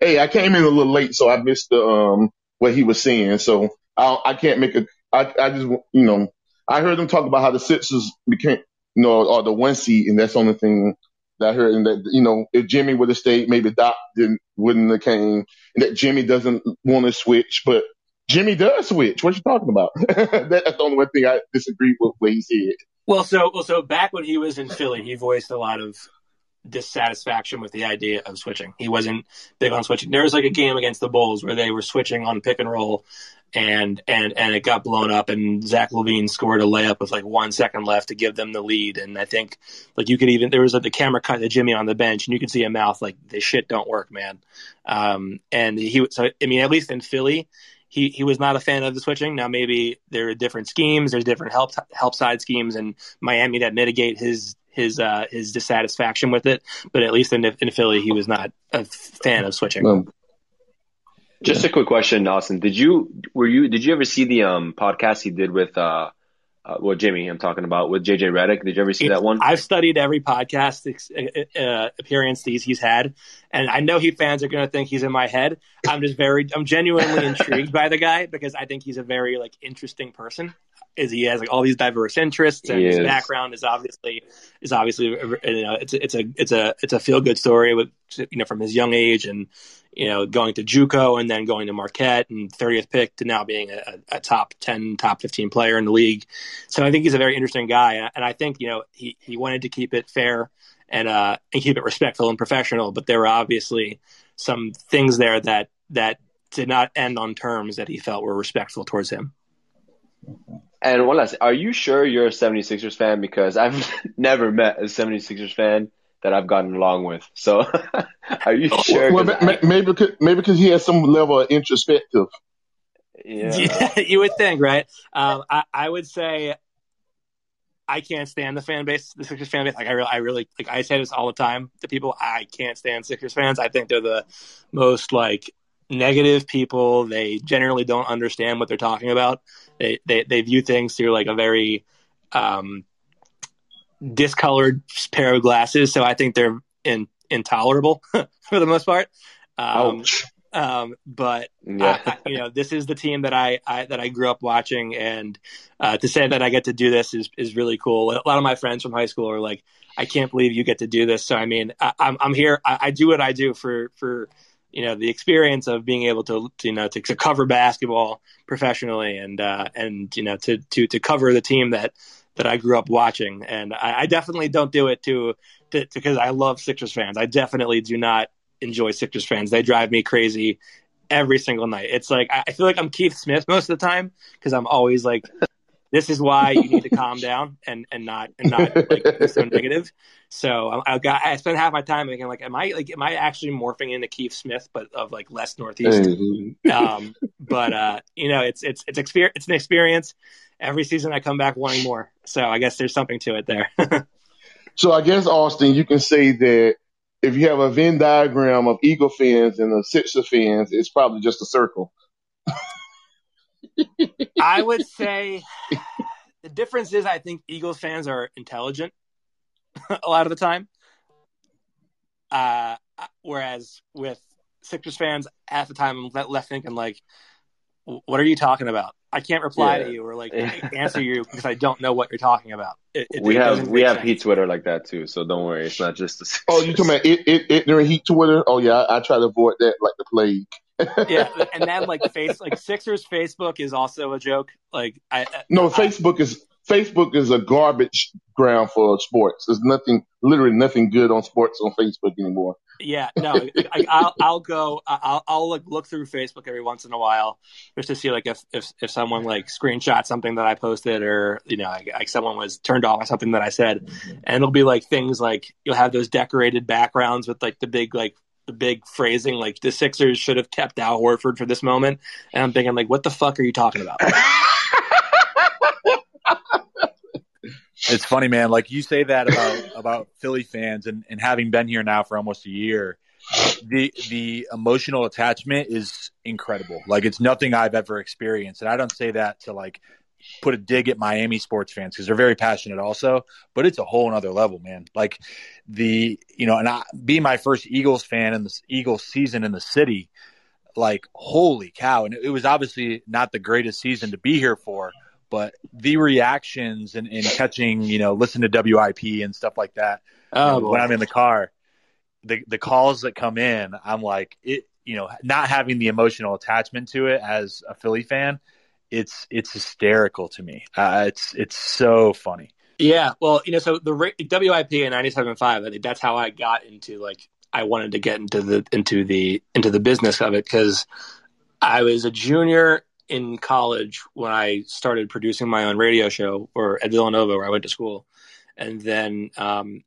Hey, I came in a little late, so I missed the um what he was saying. So I, I can't make a. I I just you know I heard them talk about how the Sixers became you know are uh, the one seed, and that's the only thing that heard. And that you know if Jimmy would have stayed, maybe Doc didn't wouldn't have came. And that Jimmy doesn't want to switch, but Jimmy does switch. What you talking about? that's the only one thing I disagree with what he said. Well, so well, so back when he was in Philly, he voiced a lot of dissatisfaction with the idea of switching. He wasn't big on switching. There was like a game against the Bulls where they were switching on pick and roll and and and it got blown up and Zach LaVine scored a layup with like one second left to give them the lead. And I think like you could even there was like the camera cut to Jimmy on the bench and you could see a mouth like this shit don't work, man. Um, and he so I mean at least in Philly he he was not a fan of the switching. Now maybe there are different schemes, there's different help help side schemes in Miami that mitigate his his uh, his dissatisfaction with it. But at least in, in Philly, he was not a fan of switching. Um, just a quick question, Austin. Did you were you did you ever see the um podcast he did with uh, uh well Jimmy I'm talking about with JJ Redick? Did you ever see that one? I've studied every podcast uh, uh, appearance he's he's had, and I know he fans are going to think he's in my head. I'm just very I'm genuinely intrigued by the guy because I think he's a very like interesting person is he has like all these diverse interests and his is. background is obviously is obviously you know it's a, it's a it's a it's a feel good story with you know from his young age and you know going to JUCO and then going to Marquette and 30th pick to now being a, a top 10 top 15 player in the league so I think he's a very interesting guy and I think you know he he wanted to keep it fair and uh and keep it respectful and professional but there were obviously some things there that that did not end on terms that he felt were respectful towards him. And one last, are you sure you're a 76ers fan? Because I've never met a 76ers fan that I've gotten along with. So are you sure? Well, I, maybe, because, maybe because he has some level of introspective. Yeah. yeah you would think, right? Um, I, I would say I can't stand the fan base, the Sixers fan base. Like I really, I really, like I say this all the time to people. I can't stand Sixers fans. I think they're the most like negative people. They generally don't understand what they're talking about. They they, they view things through like a very um, discolored pair of glasses. So I think they're in, intolerable for the most part. Um, um, but yeah. I, I, you know, this is the team that I, I, that I grew up watching, and uh, to say that I get to do this is is really cool. A lot of my friends from high school are like, "I can't believe you get to do this." So I mean, I, am I'm, I'm here. I, I do what I do for for you know the experience of being able to, to you know to, to, cover basketball professionally and uh, and you know to to to cover the team that that I grew up watching and I, I definitely don't do it to because I love Sixers fans. I definitely do not enjoy Sixers fans. They drive me crazy every single night. It's like I feel like I'm Keith Smith most of the time because I'm always like this is why you need to calm down and and not and not like be so negative. So I, I got I spent half my time thinking like, am I like am I actually morphing into Keith Smith, but of like less northeast? Mm-hmm. Um, but uh, you know, it's it's it's experience. It's an experience. Every season I come back wanting more. So I guess there's something to it there. so I guess Austin, you can say that if you have a Venn diagram of Eagle fans and the Sixer fans, it's probably just a circle. I would say the difference is I think Eagles fans are intelligent a lot of the time. Uh, whereas with Sixers fans, half the time I'm left thinking like, "What are you talking about? I can't reply Yeah. to you or like answer you because I don't know what you're talking about." It, it- we it have we have sense. heat Twitter like that too, so don't worry. It's not just the. Sixers. Oh, you talking about it, it, it during Heat Twitter? Oh yeah, I, I try to avoid that like the plague. Yeah, and then like face like Sixers Facebook is also a joke. Like I, I No, I- Facebook is Facebook is a garbage ground for sports. There's nothing, literally nothing good on sports on Facebook anymore. Yeah, no, I, I'll I'll go. I'll I'll like look through Facebook every once in a while just to see like if if if someone like screenshot something that I posted or you know like, like someone was turned off by something that I said, and it'll be like things like you'll have those decorated backgrounds with like the big like big phrasing like the Sixers should have kept Al Horford for this moment, and I'm thinking like what the fuck are you talking about? It's funny, man. Like you say that about about Philly fans, and, and having been here now for almost a year, the the emotional attachment is incredible. Like it's nothing I've ever experienced, and I don't say that to like put a dig at Miami sports fans because they're very passionate also, but it's a whole nother level, man. Like the you know, and I being my first Eagles fan in this Eagles season in the city, like holy cow! And it was obviously not the greatest season to be here for but the reactions and, and catching, you know, listen to WIP and stuff like that Oh, when boy. I'm in the car, the the calls that come in, I'm like, it, you know, not having the emotional attachment to it as a Philly fan, it's it's hysterical to me. Uh, it's it's so funny. Yeah, well, you know, so the WIP in '97.5, I think that's how I got into like I wanted to get into the into the into the business of it because I was a junior in college when I started producing my own radio show, or at Villanova, where I went to school, and then um,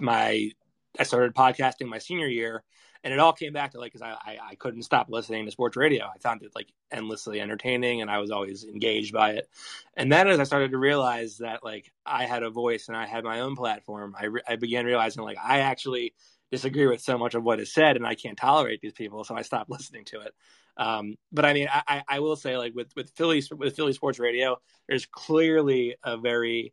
my I started podcasting my senior year, and it all came back to like because I, I I couldn't stop listening to sports radio. I found it like endlessly entertaining, and I was always engaged by it. And then as I started to realize that like I had a voice and I had my own platform, I, re- I began realizing like I actually disagree with so much of what is said and I can't tolerate these people, so I stopped listening to it. Um, but I mean, I, I will say like with with Philly with Philly sports radio, there's clearly a very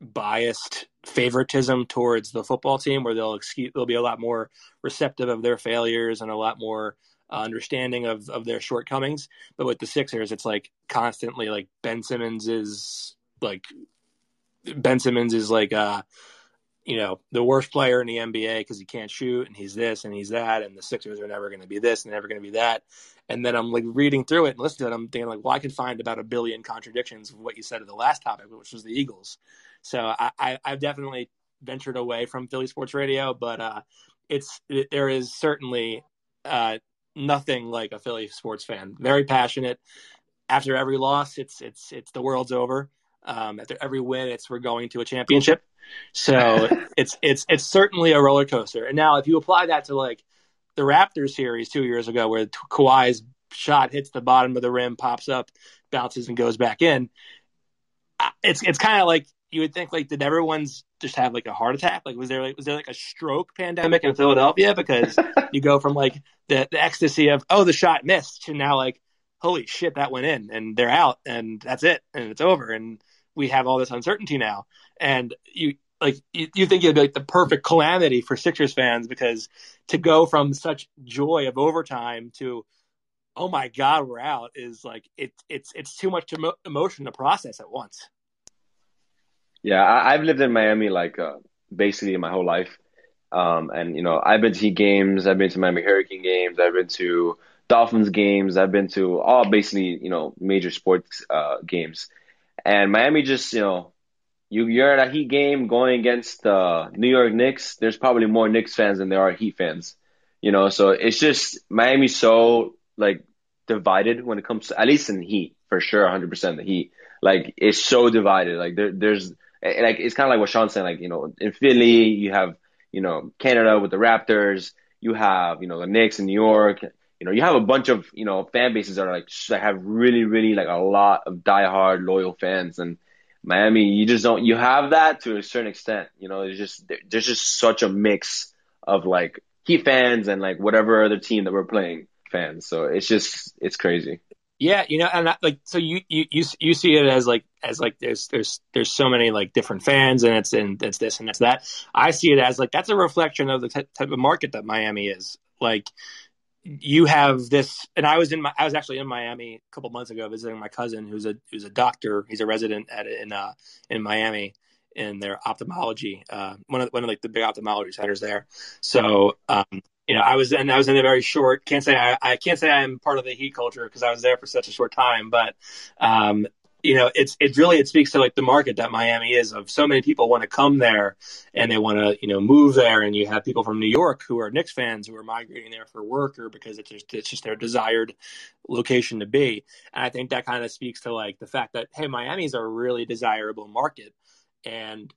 biased favoritism towards the football team where they'll excuse they'll be a lot more receptive of their failures and a lot more uh, understanding of of their shortcomings. But with the Sixers it's like constantly like Ben Simmons is like Ben Simmons is like uh you know the worst player in the NBA because he can't shoot and he's this and he's that and the Sixers are never going to be this and never going to be that. And then I'm like reading through it and listening to it I'm thinking like well I can find about a billion contradictions of what you said of the last topic which was the Eagles. So I, I I've definitely ventured away from Philly sports radio but uh it's it, there is certainly uh nothing like a Philly sports fan. Very passionate. After every loss it's it's it's the world's over um, after every win, it's we're going to a championship. So it's it's it's certainly a roller coaster. And now, if you apply that to like the Raptors series two years ago, where Kawhi's shot hits the bottom of the rim, pops up, bounces, and goes back in, it's it's kind of like you would think like did everyone's just have like a heart attack? Like was there like was there like a stroke pandemic in Philadelphia because you go from like the the ecstasy of oh the shot missed to now like holy shit that went in and they're out and that's it and it's over and we have all this uncertainty now and you like you, you think it'd be like the perfect calamity for Sixers fans because to go from such joy of overtime to oh my god we're out is like it, it's it's too much emo- emotion to process at once Yeah, I, I've lived in Miami like uh, basically my whole life. Um, and you know, I've been to games, I've been to Miami Hurricane games, I've been to Dolphins games, I've been to all basically, you know, major sports uh, games. And Miami just, you know, you you're at a Heat game going against the uh, New York Knicks. There's probably more Knicks fans than there are Heat fans. You know, so it's just Miami's so like divided when it comes to at least in Heat for sure, 100% the Heat. Like it's so divided. Like there there's like it's kind of like what Sean's saying. Like you know, in Philly you have you know Canada with the Raptors. You have you know the Knicks in New York. You know, you have a bunch of you know fan bases that are like that have really really like a lot of diehard loyal fans and. Miami, you just don't. You have that to a certain extent. You know, there's just there's just such a mix of like Heat fans and like whatever other team that we're playing fans. So it's just it's crazy. Yeah, you know, and that, like so you, you you you see it as like as like there's there's there's so many like different fans and it's and it's this and it's that. I see it as like that's a reflection of the t- type of market that Miami is. Like you have this, and I was in my I was actually in Miami a couple months ago visiting my cousin who's a who's a doctor. He's a resident at in uh in Miami in their ophthalmology, uh, one of one of like the big ophthalmology centers there. So um, you know, I was and I was in a very short. Can't say I, I can't say I'm part of the heat culture because I was there for such a short time. But um, you know, it's it really it speaks to like the market that Miami is of so many people want to come there and they want to you know move there, and you have people from New York who are Knicks fans who are migrating there for work or because it's just it's just their desired location to be. And I think that kind of speaks to like the fact that hey, Miami is a really desirable market, and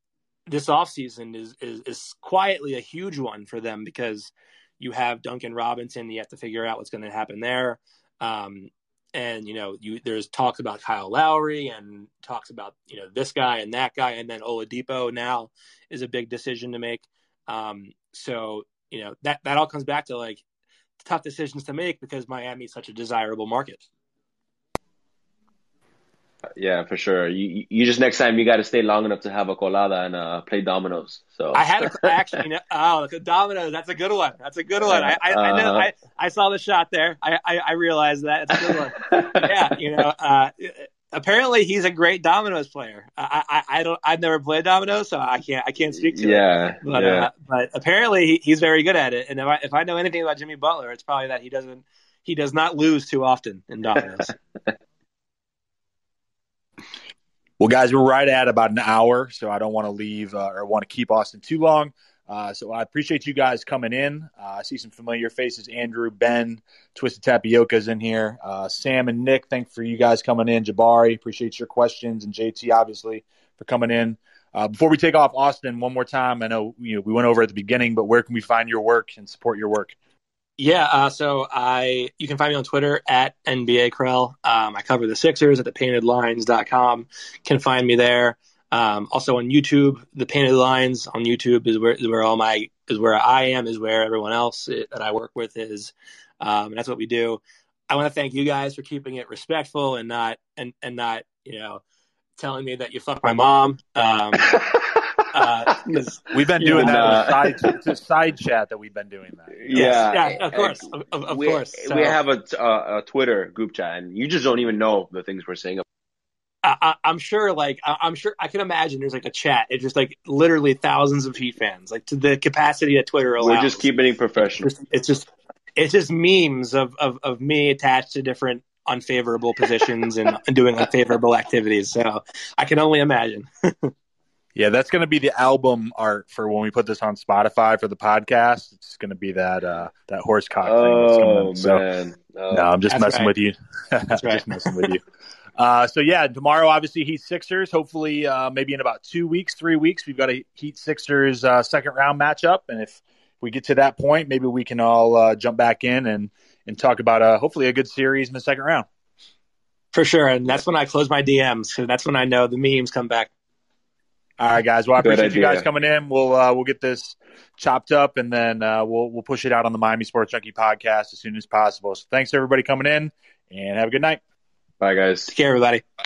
this offseason is, is is quietly a huge one for them because you have Duncan Robinson. You have to figure out what's going to happen there. Um, and you know, you there's talks about Kyle Lowry and talks about you know this guy and that guy, and then Oladipo now is a big decision to make. Um, so you know that that all comes back to like tough decisions to make because Miami is such a desirable market. Yeah, for sure. You you just next time you got to stay long enough to have a colada and uh, play dominoes. So I had a, actually, oh, the dominoes. That's a good one. That's a good one. I I, I know. I, I saw the shot there. I I, I realized that. It's a good one. yeah, you know. Uh, apparently, he's a great dominoes player. I, I I don't. I've never played dominoes, so I can't I can't speak to yeah, it. But yeah. uh, but apparently, he, he's very good at it. And if I if I know anything about Jimmy Butler, it's probably that he doesn't he does not lose too often in dominoes. Well, guys, we're right at about an hour, so I don't want to leave uh, or want to keep Austin too long. Uh, so I appreciate you guys coming in. Uh, I see some familiar faces: Andrew, Ben, Twisted Tapioca's in here. Uh, Sam and Nick, thanks for you guys coming in. Jabari, appreciate your questions, and JT obviously for coming in. Uh, before we take off, Austin, one more time. I know you know we went over at the beginning, but where can we find your work and support your work? Yeah, uh, so I you can find me on Twitter at NBA Krell. Um, I cover the Sixers at thepaintedlines.com. Can find me there. Um, also on YouTube, the Painted Lines on YouTube is where is where all my is where I am is where everyone else that I work with is. Um, and that's what we do. I want to thank you guys for keeping it respectful and not and and not you know telling me that you fucked my mom. Um, uh, we've been doing Yeah, that. nah. With side, it's a side chat that we've been doing that. Yeah, yeah, of course, of, of, of we, course. So- we have a, uh, a Twitter group chat, and you just don't even know the things we're saying. I, I, I'm sure, like, I, I'm sure I can imagine there's like a chat. It's just like literally thousands of Heat fans, like to the capacity that Twitter allows. We're just keeping it professional. It's just, it's just, it's just memes of, of, of me attached to different unfavorable positions and, and doing unfavorable activities. So I can only imagine. Yeah, that's going to be the album art for when we put this on Spotify for the podcast. It's going to be that uh, that horse cock thing. That's coming Oh in. So, man, Oh. no, I'm just messing right. with you. That's right. just messing with you. Uh, so yeah, tomorrow obviously Heat Sixers. Hopefully, uh, maybe in about two weeks, three weeks, we've got a Heat Sixers uh, second round matchup, and if we get to that point, maybe we can all uh, jump back in and and talk about uh, hopefully a good series in the second round. For sure. And that's when I close my DMs. So that's when I know the memes come back. All right, guys. Well, I Good appreciate you guys coming in. We'll uh, we'll get this chopped up, and then uh, we'll we'll push it out on the Miami Sports Junkie podcast as soon as possible. So, thanks everybody coming in, and have a good night. Bye, guys. Take care, everybody. Bye.